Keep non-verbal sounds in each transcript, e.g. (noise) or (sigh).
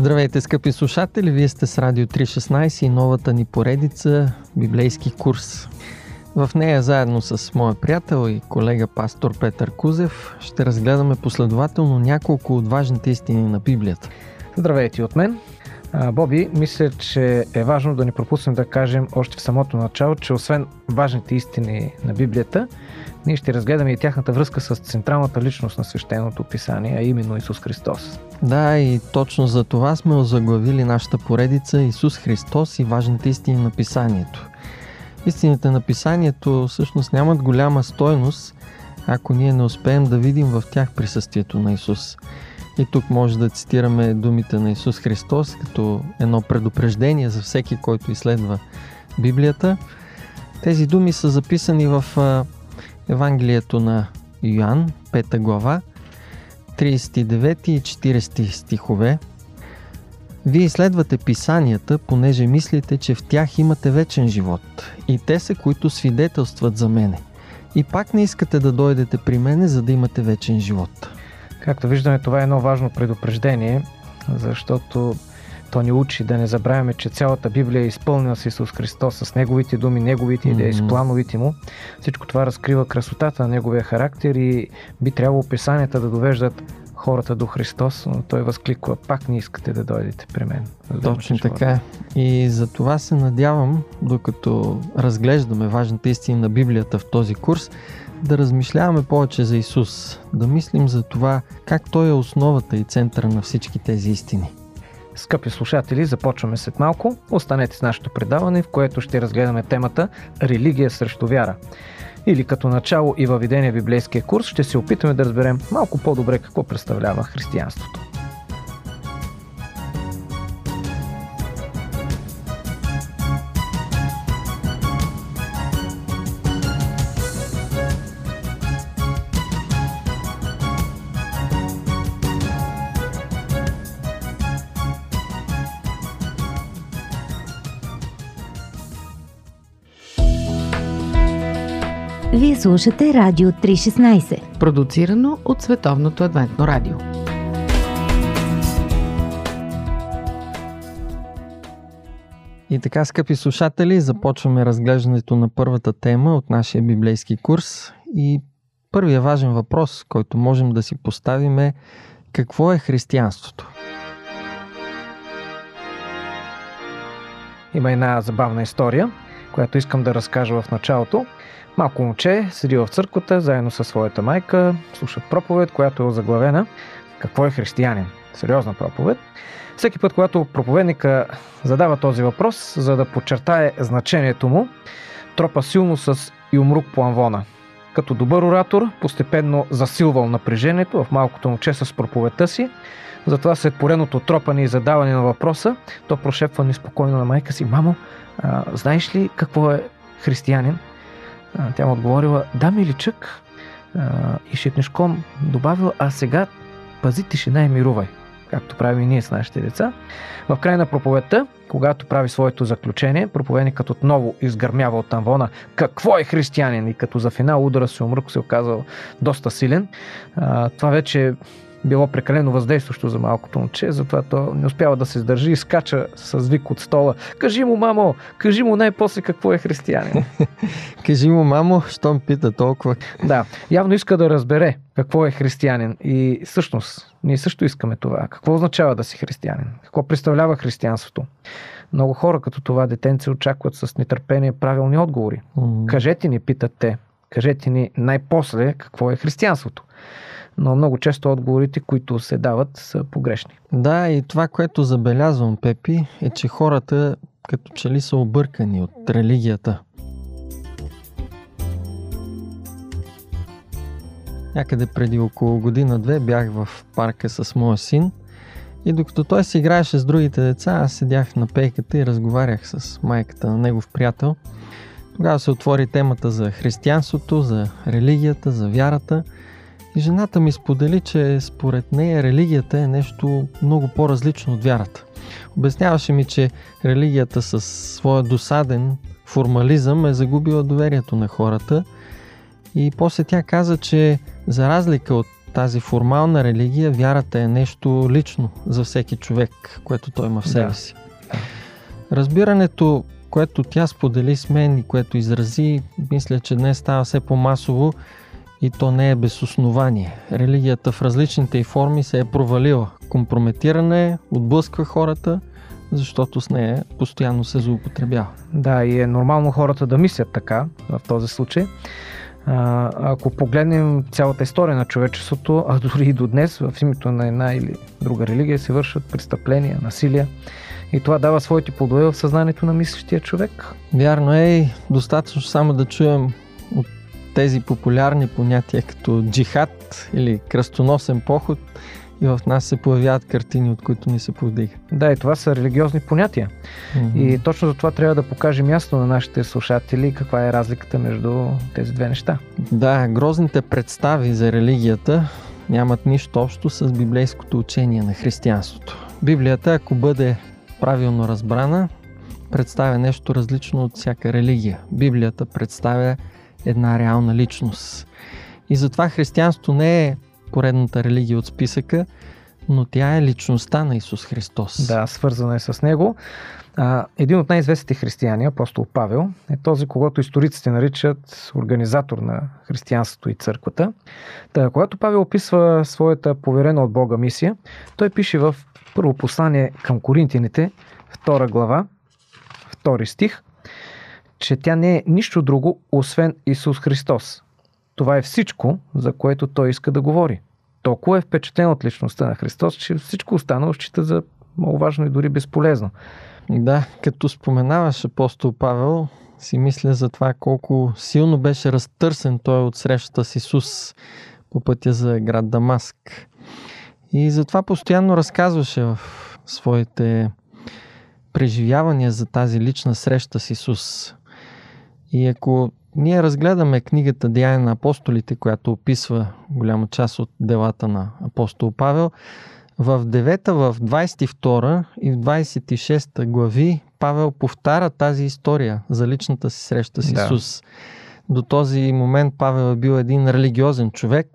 Здравейте, скъпи слушатели! Вие сте с Радио 316 и новата ни поредица Библейски курс. В нея заедно с моя приятел и колега пастор Петър Кузев ще разгледаме последователно няколко от важните истини на Библията. Здравейте от мен! Боби, мисля, че е важно да ни пропуснем да кажем още в самото начало, че освен важните истини на Библията, ние ще разгледаме и тяхната връзка с централната личност на свещеното писание, а именно Исус Христос. Да, и точно за това сме озаглавили нашата поредица Исус Христос и важните истини на писанието. Истините на писанието всъщност нямат голяма стойност, ако ние не успеем да видим в тях присъствието на Исус. И тук може да цитираме думите на Исус Христос като едно предупреждение за всеки, който изследва Библията. Тези думи са записани в Евангелието на Йоанн, 5 глава, 39 и 40 стихове. Вие изследвате писанията, понеже мислите, че в тях имате вечен живот. И те са, които свидетелстват за мене. И пак не искате да дойдете при мене, за да имате вечен живот. Както виждаме, това е едно важно предупреждение, защото то ни учи да не забравяме, че цялата Библия е изпълнена с Исус Христос, с Неговите думи, Неговите идеи, mm-hmm. с плановите му. Всичко това разкрива красотата на Неговия характер и би трябвало писанията да довеждат хората до Христос, но той възкликва, пак не искате да дойдете при мен. Да Точно така. И за това се надявам, докато разглеждаме важните истини на Библията в този курс, да размишляваме повече за Исус, да мислим за това как Той е основата и центъра на всички тези истини. Скъпи слушатели, започваме след малко. Останете с нашето предаване, в което ще разгледаме темата Религия срещу вяра. Или като начало и въведение в библейския курс ще се опитаме да разберем малко по-добре какво представлява християнството. Вие слушате Радио 316, продуцирано от Световното адвентно радио. И така, скъпи слушатели, започваме разглеждането на първата тема от нашия библейски курс. И първият важен въпрос, който можем да си поставим е какво е християнството? Има една забавна история, която искам да разкажа в началото. Малко момче седи в църквата заедно със своята майка, слуша проповед, която е озаглавена Какво е християнин? Сериозна проповед. Всеки път, когато проповедника задава този въпрос, за да подчертае значението му, тропа силно с юмрук по анвона. Като добър оратор, постепенно засилвал напрежението в малкото момче с проповедта си, затова след пореното тропане и задаване на въпроса, то прошепва неспокойно на майка си, мамо, а, знаеш ли какво е християнин? Тя му отговорила, да, миличък. И шепнешком добавила, а сега пази тишина и мирувай, както правим и ние с нашите деца. В край на проповедта, когато прави своето заключение, проповедникът отново изгърмява от тамвона какво е християнин и като за финал удара се умрък се оказал доста силен. Това вече било прекалено въздействащо за малкото момче, затова то не успява да се сдържи и скача с вик от стола. Кажи му, мамо, кажи му най-после какво е християнин. (laughs) кажи му, мамо, щом пита толкова. (laughs) Да, явно иска да разбере какво е християнин. И всъщност, ние също искаме това. Какво означава да си християнин? Какво представлява християнството? Много хора като това детенце очакват с нетърпение правилни отговори. Mm-hmm. Кажете ни, питат те, кажете ни най-после какво е християнството но много често отговорите, които се дават, са погрешни. Да, и това, което забелязвам, Пепи, е, че хората като че ли са объркани от религията. Някъде преди около година-две бях в парка с моя син и докато той си играеше с другите деца, аз седях на пейката и разговарях с майката на негов приятел. Тогава се отвори темата за християнството, за религията, за вярата – и жената ми сподели, че според нея религията е нещо много по-различно от вярата. Обясняваше ми, че религията със своя досаден формализъм е загубила доверието на хората и после тя каза, че за разлика от тази формална религия, вярата е нещо лично за всеки човек, което той има в себе Да. си. Разбирането, което тя сподели с мен и което изрази, мисля, че днес става все по-масово и то не е без основание. Религията в различните й форми се е провалила. Компрометирана е, отблъсква хората, защото с нея постоянно се злоупотребява. Да, и е нормално хората да мислят така в този случай. А, ако погледнем цялата история на човечеството, а дори и до днес, в името на една или друга религия се вършат престъпления, насилие. И това дава своите плодове в съзнанието на мислещия човек. Вярно е достатъчно само да чуем от тези популярни понятия като джихад или кръстоносен поход и в нас се появяват картини, от които ни се повдига. Да, и това са религиозни понятия. И точно за това трябва да покажем ясно на нашите слушатели каква е разликата между тези две неща. Да, грозните представи за религията нямат нищо общо с библейското учение на християнството. Библията, ако бъде правилно разбрана, представя нещо различно от всяка религия. Библията представя една реална личност. И затова християнството не е поредната религия от списъка, но тя е личността на Исус Христос. Да, свързана е с него. Един от най-известните християни, апостол Павел, е този, когато историците наричат организатор на християнството и църквата. Та, когато Павел описва своята поверена от Бога мисия, той пише в първо послание към Коринтияните, втора глава, втори стих, че тя не е нищо друго, освен Исус Христос. Това е всичко, за което той иска да говори. Толкова е впечатлен от личността на Христос, че всичко останало счита за много важно и дори безполезно. Да, като споменаваш апостол Павел, си мисля за това колко силно беше разтърсен той от срещата с Исус по пътя за град Дамаск. И затова постоянно разказваше в своите преживявания за тази лична среща с Исус. И ако ние разгледаме книгата Деяния на апостолите, която описва голяма част от делата на апостол Павел, в 9, в 22 и в 26 глави Павел повтаря тази история за личната си среща с Да. Исус. До този момент Павел е бил един религиозен човек,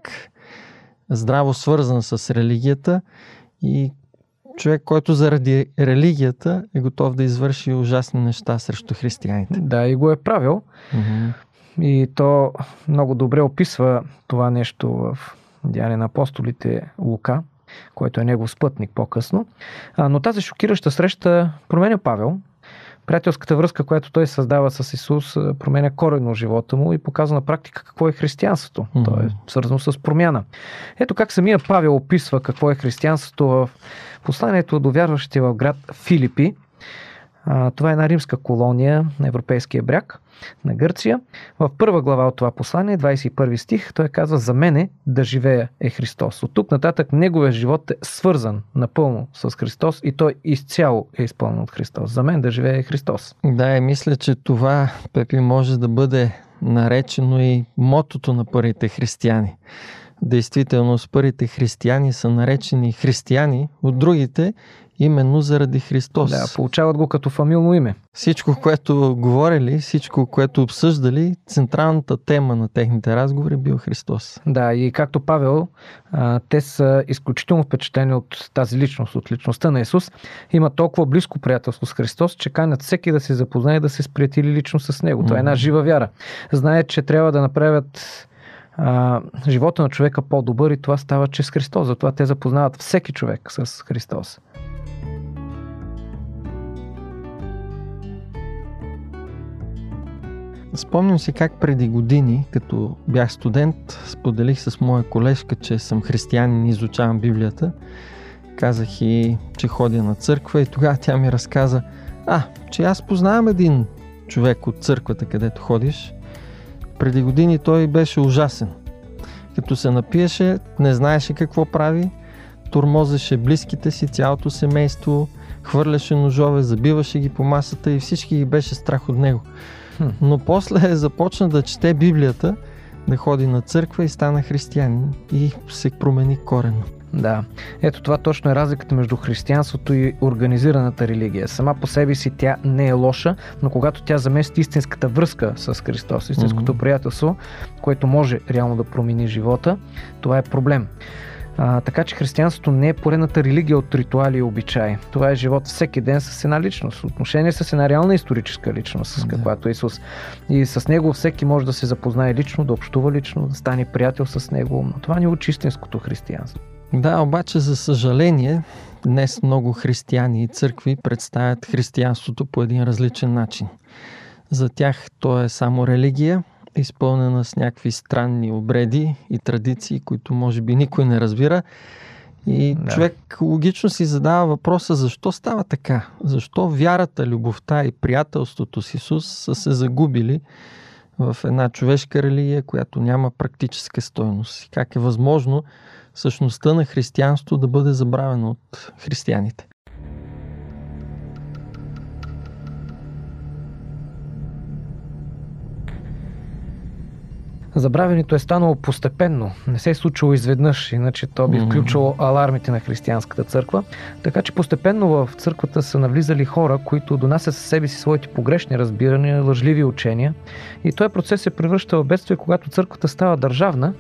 здраво свързан с религията и човек, който заради религията е готов да извърши ужасни неща срещу християните. Да, и го е правил. И то много добре описва това нещо в Деяния на апостолите Лука, който е негов спътник по-късно. Но тази шокираща среща променя Павел. Приятелската връзка, която той създава с Исус, а, променя коренно живота му и показва на практика какво е християнството. Мгм. То е свързано с промяна. Ето как самия Павел описва какво е християнството в посланието до вярващите в град Филипи. Това е една римска колония на европейския бряг на Гърция. В първа глава от това послание, 21 стих, той казва За мене да живея е Христос. От тук нататък неговия живот е свързан напълно с Христос и той изцяло е изпълнен от Христос. За мен да живее е Христос. Да, и мисля, че това, Пепи, може да бъде наречено и мотото на първите християни. Действително, с първите християни са наречени християни от другите, именно заради Христос. Да, получават го като фамилно име. Всичко, което говорили, всичко, което обсъждали, централната тема на техните разговори бил Христос. Да, и както Павел, те са изключително впечатлени от тази личност, от личността на Исус. Има толкова близко приятелство с Христос, че канят всеки да се запознае да се сприятели лично с Него. Това е една жива вяра. Знаят, че трябва да направят а, живота на човека по-добър и това става чрез Христос. Затова те запознават всеки човек с Христос. Спомням си как преди години, като бях студент, споделих с моя колежка, че съм християнин и изучавам Библията. Казах и, че ходя на църква и тогава тя ми разказа, а, че аз познавам един човек от църквата, където ходиш. Преди години той беше ужасен. Като се напиеше, не знаеше какво прави, турмозеше близките си, цялото семейство, хвърляше ножове, забиваше ги по масата и всички ги беше страх от него. Но после (laughs) започна да чете Библията, да ходи на църква и стана християнин и се промени коренно. Да. Ето това точно е разликата между християнството и организираната религия. Сама по себе си тя не е лоша, но когато тя замести истинската връзка с Христос, истинското mm-hmm. приятелство, което може реално да промени живота, това е проблем. А, така че християнството не е поредната религия от ритуали и обичаи. Това е живот всеки ден с една личност, отношение с една реална историческа личност, с каквато е Исус. И с него всеки може да се запознае лично, да общува лично, да стане приятел с него. Но това е учи истинското християнство. Да, обаче за съжаление, днес много християни и църкви представят християнството по един различен начин. За тях то е само религия, изпълнена с някакви странни обреди и традиции, които може би никой не разбира. И да. човек логично си задава въпроса защо става така? Защо вярата, любовта и приятелството с Исус са се загубили в една човешка религия, която няма практическа стойност? Как е възможно същността на християнство да бъде забравена от християните? Забравянето е станало постепенно, не се е случило изведнъж, иначе то би включило алармите на християнската църква. Така че постепенно в църквата са навлизали хора, които донасят със себе си своите погрешни разбирания, лъжливи учения. И този процес се превръща в бедствие, когато църквата става държавна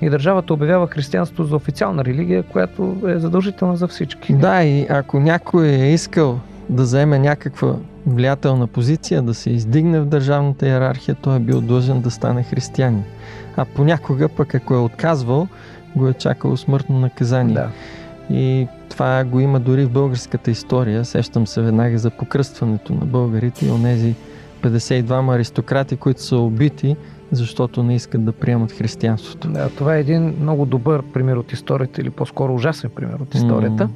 и държавата обявява християнство за официална религия, която е задължителна за всички. Да, и ако някой е искал да заеме някаква влиятелна позиция, да се издигне в държавната иерархия, той е бил длъжен да стане християнин. А понякога пък ако е отказвал, го е чакало смъртно наказание. Да. И това го има дори в българската история. Сещам се веднага за покръстването на българите и онези 52 аристократи, които са убити, защото не искат да приемат християнството. Да, това е един много добър пример от историята или по-скоро ужасен пример от историята. Mm.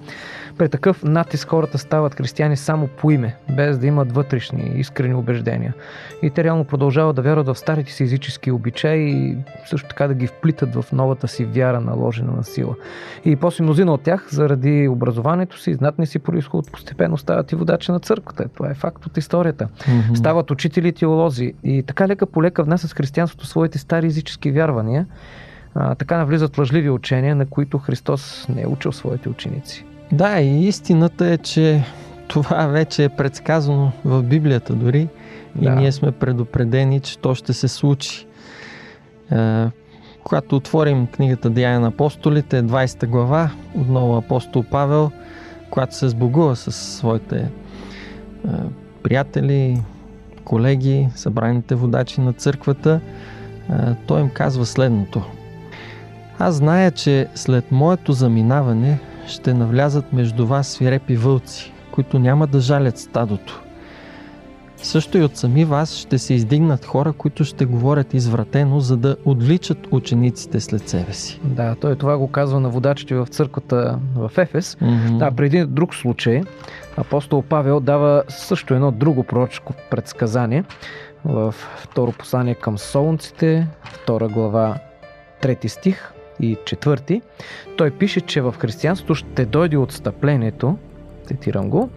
При такъв натиск хората стават християни само по име, без да имат вътрешни, искрени убеждения. И те реално продължават да вярват в старите си езически обичаи и също така да ги вплитат в новата си вяра, наложена на сила. И после мнозина от тях, заради образованието си, знатни си происход, постепенно стават и водачи на църквата. Това е факт от историята. Mm-hmm. Стават учители и теолози. И така лека по лека внасят с християнството своите стари езически вярвания. А, така навлизат лъжливи учения, на които Христос не е учил своите ученици. Да, и истината е, че това вече е предсказано в Библията дори и да. ние сме предупредени, че то ще се случи. Е, когато отворим книгата Деяния на апостолите, 20 глава, отново апостол Павел, когато се сбогува с своите е, приятели, колеги, събраните водачи на църквата, е, той им казва следното. Аз зная, че след моето заминаване ще навлязат между вас свирепи вълци, които няма да жалят стадото. Също и от сами вас ще се издигнат хора, които ще говорят извратено, за да отвличат учениците след себе си. Да, той това го казва на водачите в църквата в Ефес. Mm-hmm. Да, преди друг случай, апостол Павел дава също едно друго пророческо предсказание в второ послание към солунците, втора глава, трети стих и четвърти, той пише, че в християнството ще дойде отстъплението, цитирам го,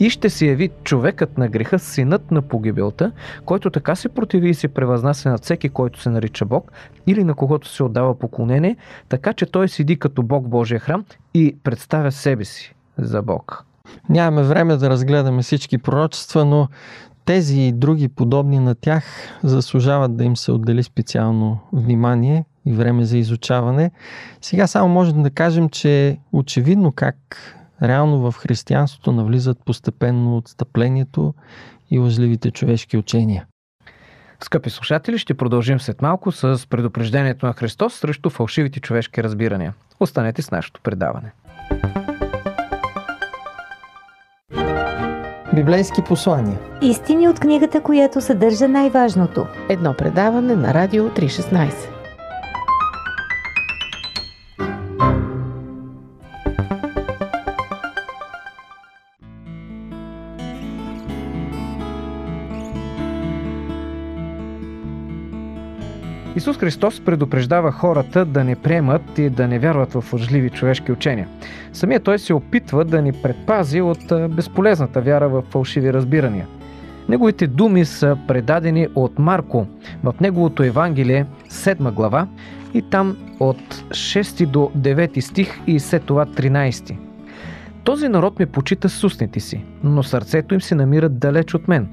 и ще се яви човекът на греха, синът на погибелта, който така се противи и се превъзнася над всеки, който се нарича Бог, или на когото се отдава поклонение, така че той седи като Бог Божия храм и представя себе си за Бог. Нямаме време да разгледаме всички пророчества, но тези и други подобни на тях заслужават да им се отдели специално внимание и време за изучаване. Сега само можем да кажем, че очевидно как реално в християнството навлизат постепенно отстъплението и лъжливите човешки учения. Скъпи слушатели, ще продължим след малко с предупреждението на Христос срещу фалшивите човешки разбирания. Останете с нашето предаване. Библейски послания. Истини от книгата, която съдържа най-важното. Едно предаване на Радио 316. Исус Христос предупреждава хората да не приемат и да не вярват в лъжливи човешки учения. Самия той се опитва да ни предпази от безполезната вяра в фалшиви разбирания. Неговите думи са предадени от Марко в неговото Евангелие, 7 глава, и там от 6 до 9 стих и след това 13. Този народ ме почита с устните си, но сърцето им се намира далеч от мен.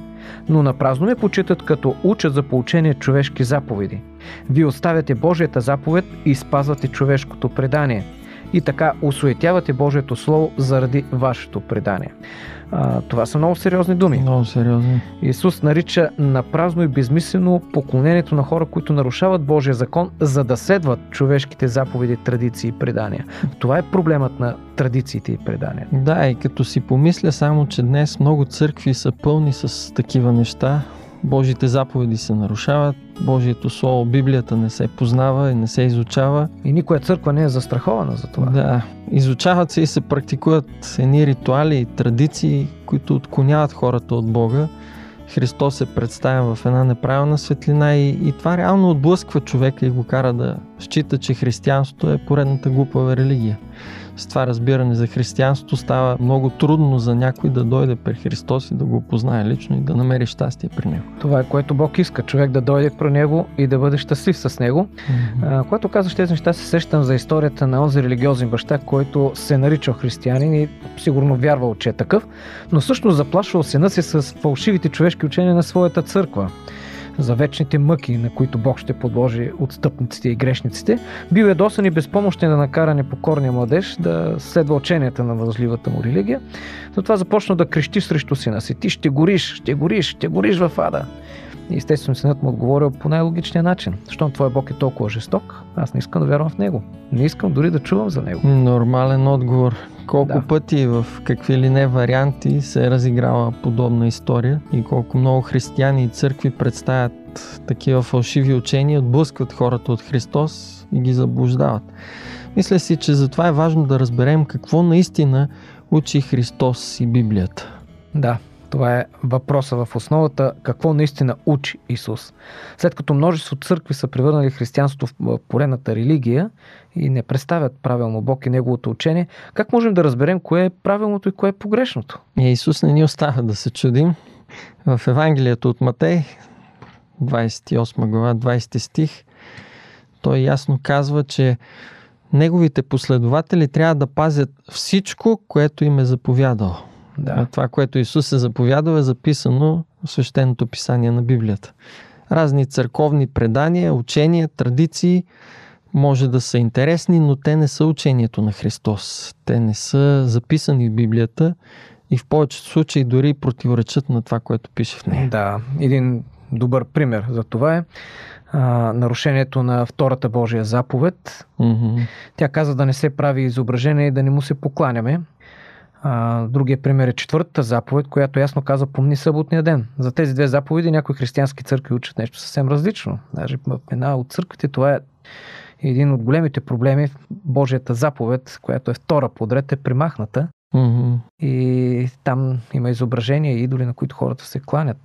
Но на празно ме почитат, като учат за получение човешки заповеди. Вие оставяте Божията заповед и спазвате човешкото предание. И така осуетявате Божието Слово заради вашето предание. А, това са много сериозни думи. Много сериозни. Исус нарича на празно и безмислено поклонението на хора, които нарушават Божия закон, за да следват човешките заповеди, традиции и предания. Това е проблемът на традициите и предания. Да, и като си помисля само, че днес много църкви са пълни с такива неща, Божите заповеди се нарушават, Божието Слово, Библията не се познава и не се изучава. И никоя църква не е застрахована за това. Да, изучават се и се практикуват едни ритуали и традиции, които отклоняват хората от Бога. Христос се представя в една неправилна светлина и, и това реално отблъсква човека и го кара да счита, че християнството е поредната глупава религия с това разбиране за християнството става много трудно за някой да дойде при Христос и да го познае лично и да намери щастие при него. Това е което Бог иска, човек да дойде при него и да бъде щастлив с него. Mm-hmm. А, когато казваш тези неща, се сещам за историята на онзи религиозен баща, който се наричал християнин и сигурно вярвал, че е такъв, но всъщност заплашвал сина си с фалшивите човешки учения на своята църква за вечните мъки, на които Бог ще подложи отстъпниците и грешниците, бил ядосан и безпомощен да накара непокорния младеж да следва ученията на възливата му религия. Затова започна да крещи срещу сина си. Ти ще гориш, ще гориш, ще гориш в ада. Естествено синът му отговорил по най-логичния начин. Щом твой Бог е толкова жесток, аз не искам да вярвам в него. Не искам дори да чувам за него. Нормален отговор. Колко да. пъти в какви ли не варианти се е разиграла подобна история и колко много християни и църкви представят такива фалшиви учения, отблъскват хората от Христос и ги заблуждават. Мисля си, че затова е важно да разберем какво наистина учи Христос и Библията. Да, това е въпроса в основата какво наистина учи Исус. След като множество църкви са превърнали християнството в поредната религия и не представят правилно Бог и Неговото учение, как можем да разберем кое е правилното и кое е погрешното? И Исус не ни остава да се чудим. В Евангелието от Матей, 28 глава, 20 стих, той ясно казва, че неговите последователи трябва да пазят всичко, което им е заповядал. Да. Това, което Исус е заповядал, е записано в свещеното писание на Библията. Разни църковни предания, учения, традиции може да са интересни, но те не са учението на Христос. Те не са записани в Библията и в повечето случаи дори противоречат на това, което пише в нея. Да, един добър пример за това е а, нарушението на втората Божия заповед. Mm-hmm. Тя каза да не се прави изображение и да не му се покланяме. А, другия пример е четвъртата заповед, която ясно казва помни съботния ден. За тези две заповеди някои християнски църкви учат нещо съвсем различно. Даже една от църквите това е един от големите проблеми. Божията заповед, която е втора подред, е примахната. Mm-hmm. И там има изображения и идоли, на които хората се кланят.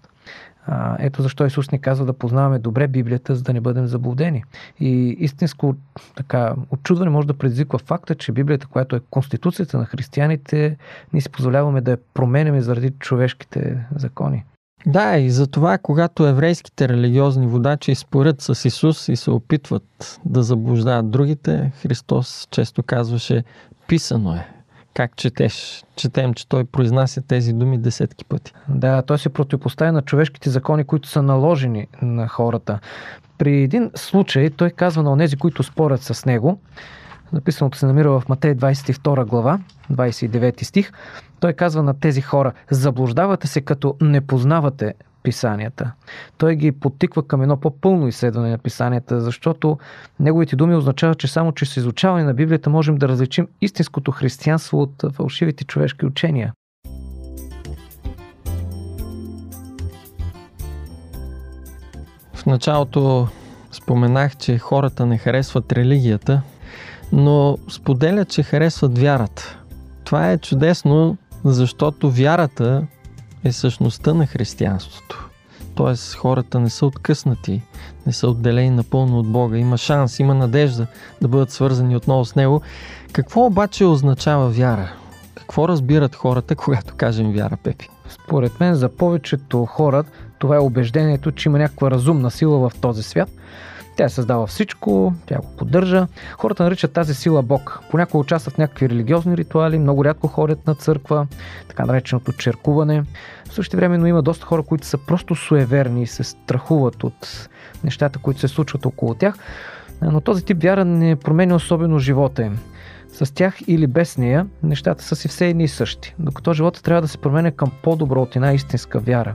Ето защо Исус ни казва да познаваме добре Библията, за да не бъдем заблудени. И истинско така, очудване може да предизвиква факта, че Библията, която е конституцията на християните, ние си позволяваме да я променяме заради човешките закони. Да, и затова, когато еврейските религиозни водачи спорят с Исус и се опитват да заблуждават другите, Христос често казваше, писано е, как четеш? Четем, че той произнася тези думи десетки пъти. Да, той се противопоставя на човешките закони, които са наложени на хората. При един случай той казва на онези, които спорят с него, написаното се намира в Матей 22 глава, 29 стих, той казва на тези хора, заблуждавате се като не познавате писанията. Той ги потиква към едно по-пълно изследване на писанията, защото неговите думи означават, че само чрез изучаване на Библията можем да различим истинското християнство от фалшивите човешки учения. В началото споменах, че хората не харесват религията, но споделят, че харесват вярата. Това е чудесно, защото вярата е същността на християнството. Тоест хората не са откъснати, не са отделени напълно от Бога. Има шанс, има надежда да бъдат свързани отново с Него. Какво обаче означава вяра? Какво разбират хората, когато кажем вяра, Пепи? Според мен за повечето хора това е убеждението, че има някаква разумна сила в този свят. Тя е създава всичко, тя го поддържа. Хората наричат тази сила Бог. Понякога участват в някакви религиозни ритуали, много рядко ходят на църква, така нареченото черкуване. В същото време има доста хора, които са просто суеверни и се страхуват от нещата, които се случват около тях. Но този тип вяра не променя особено живота им. С тях или без нея, нещата са си все едни и същи. Докато живота трябва да се променя към по-добро от една истинска вяра.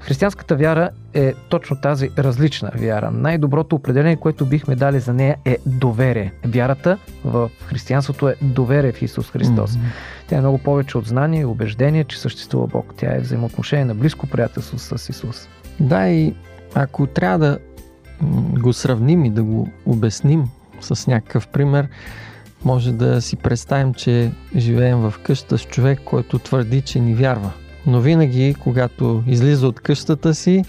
Християнската вяра е точно тази различна вяра. Най-доброто определение, което бихме дали за нея е доверие. Вярата в християнството е доверие в Исус Христос. Mm-hmm. Тя е много повече от знание и убеждение, че съществува Бог. Тя е взаимоотношение на близко приятелство с Исус. Да, и ако трябва да го сравним и да го обясним с някакъв пример, може да си представим, че живеем в къща с човек, който твърди, че ни вярва. Но винаги, когато излиза от къщата си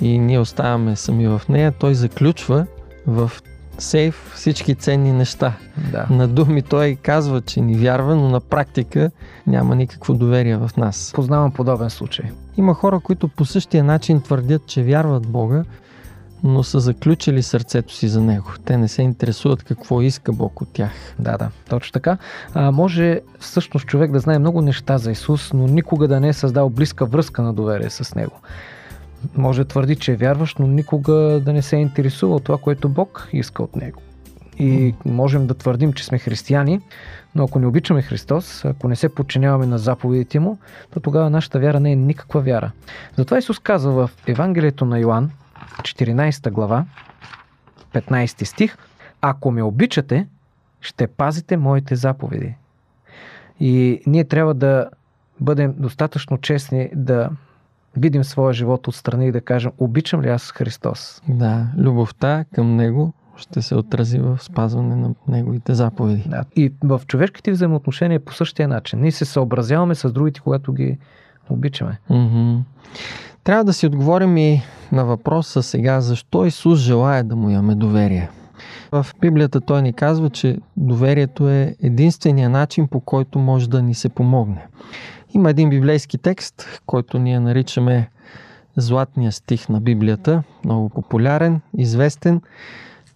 и ние оставаме сами в нея, той заключва в сейф всички ценни неща. Да. На думи той казва, че ни вярва, но на практика няма никакво доверие в нас. Познавам подобен случай. Има хора, които по същия начин твърдят, че вярват Бога, но са заключили сърцето си за него. Те не се интересуват какво иска Бог от тях. Да, да, точно така. А, може всъщност човек да знае много неща за Исус, но никога да не е създал близка връзка на доверие с него. Може да твърди, че е вярващ, но никога да не се е интересува от това, което Бог иска от него. И можем да твърдим, че сме християни, но ако не обичаме Христос, ако не се подчиняваме на заповедите му, то тогава нашата вяра не е никаква вяра. Затова Исус казва в Евангелието на Йоанн, 14 глава, 15 стих, ако ме обичате, ще пазите моите заповеди. И ние трябва да бъдем достатъчно честни да видим своя живот отстрани и да кажем, обичам ли аз Христос? Да, любовта към Него ще се отрази в спазване на Неговите заповеди. Да. И в човешките взаимоотношения по същия начин. Ние се съобразяваме с другите, когато ги обичаме. Mm-hmm. Трябва да си отговорим и на въпроса сега, защо Исус желая да му имаме доверие. В Библията той ни казва, че доверието е единствения начин по който може да ни се помогне. Има един библейски текст, който ние наричаме Златния стих на Библията, много популярен, известен.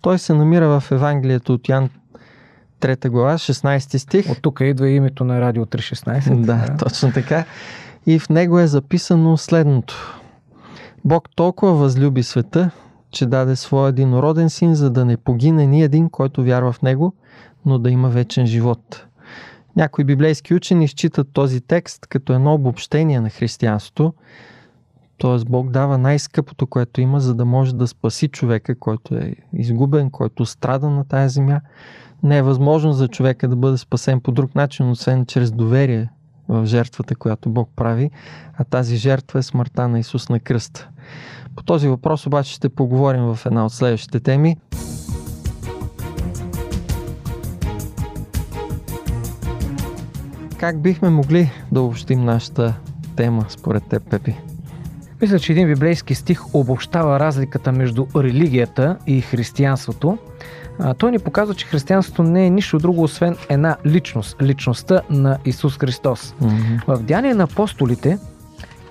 Той се намира в Евангелието от Ян 3 глава, 16 стих. От тук идва името на Радио 316. Да, да, точно така. И в него е записано следното. Бог толкова възлюби света, че даде своя единороден син, за да не погине ни един, който вярва в него, но да има вечен живот. Някои библейски учени считат този текст като едно обобщение на християнството, т.е. Бог дава най-скъпото, което има, за да може да спаси човека, който е изгубен, който страда на тази земя. Не е възможно за човека да бъде спасен по друг начин, освен чрез доверие в жертвата, която Бог прави, а тази жертва е смъртта на Исус на кръста. По този въпрос обаче ще поговорим в една от следващите теми. Как бихме могли да обобщим нашата тема според теб, Пепи? Мисля, че един библейски стих обобщава разликата между религията и християнството. А, той ни показва, че християнството не е нищо друго, освен една личност, личността на Исус Христос. Mm-hmm. В Деяния на апостолите,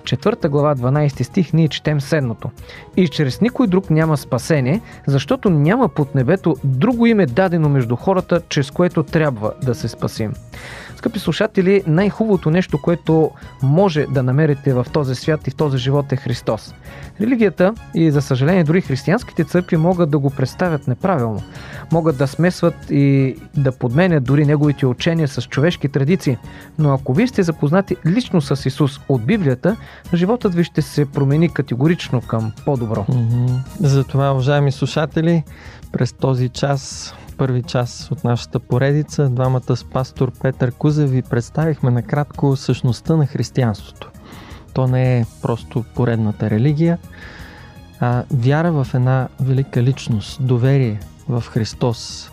4 глава 12 стих, ние четем следното. И чрез никой друг няма спасение, защото няма под небето друго име дадено между хората, чрез което трябва да се спасим. Скъпи слушатели, най-хубавото нещо, което може да намерите в този свят и в този живот е Христос. Религията и за съжаление дори християнските църкви могат да го представят неправилно. Могат да смесват и да подменят дори неговите учения с човешки традиции. Но ако вие сте запознати лично с Исус от Библията, животът ви ще се промени категорично към по-добро. Затова, уважаеми слушатели, през този час първи час от нашата поредица, двамата с пастор Петър Кузев ви представихме накратко същността на християнството. То не е просто поредната религия, а вяра в една велика личност, доверие в Христос,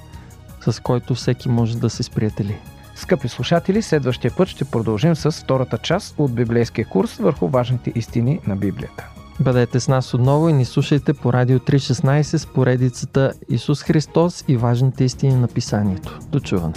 с който всеки може да се сприятели. Скъпи слушатели, следващия път ще продължим с втората част от библейския курс върху важните истини на Библията. Бъдете с нас отново и ни слушайте по Радио 316 с поредицата Исус Христос и важните истини на Писанието. До чуване!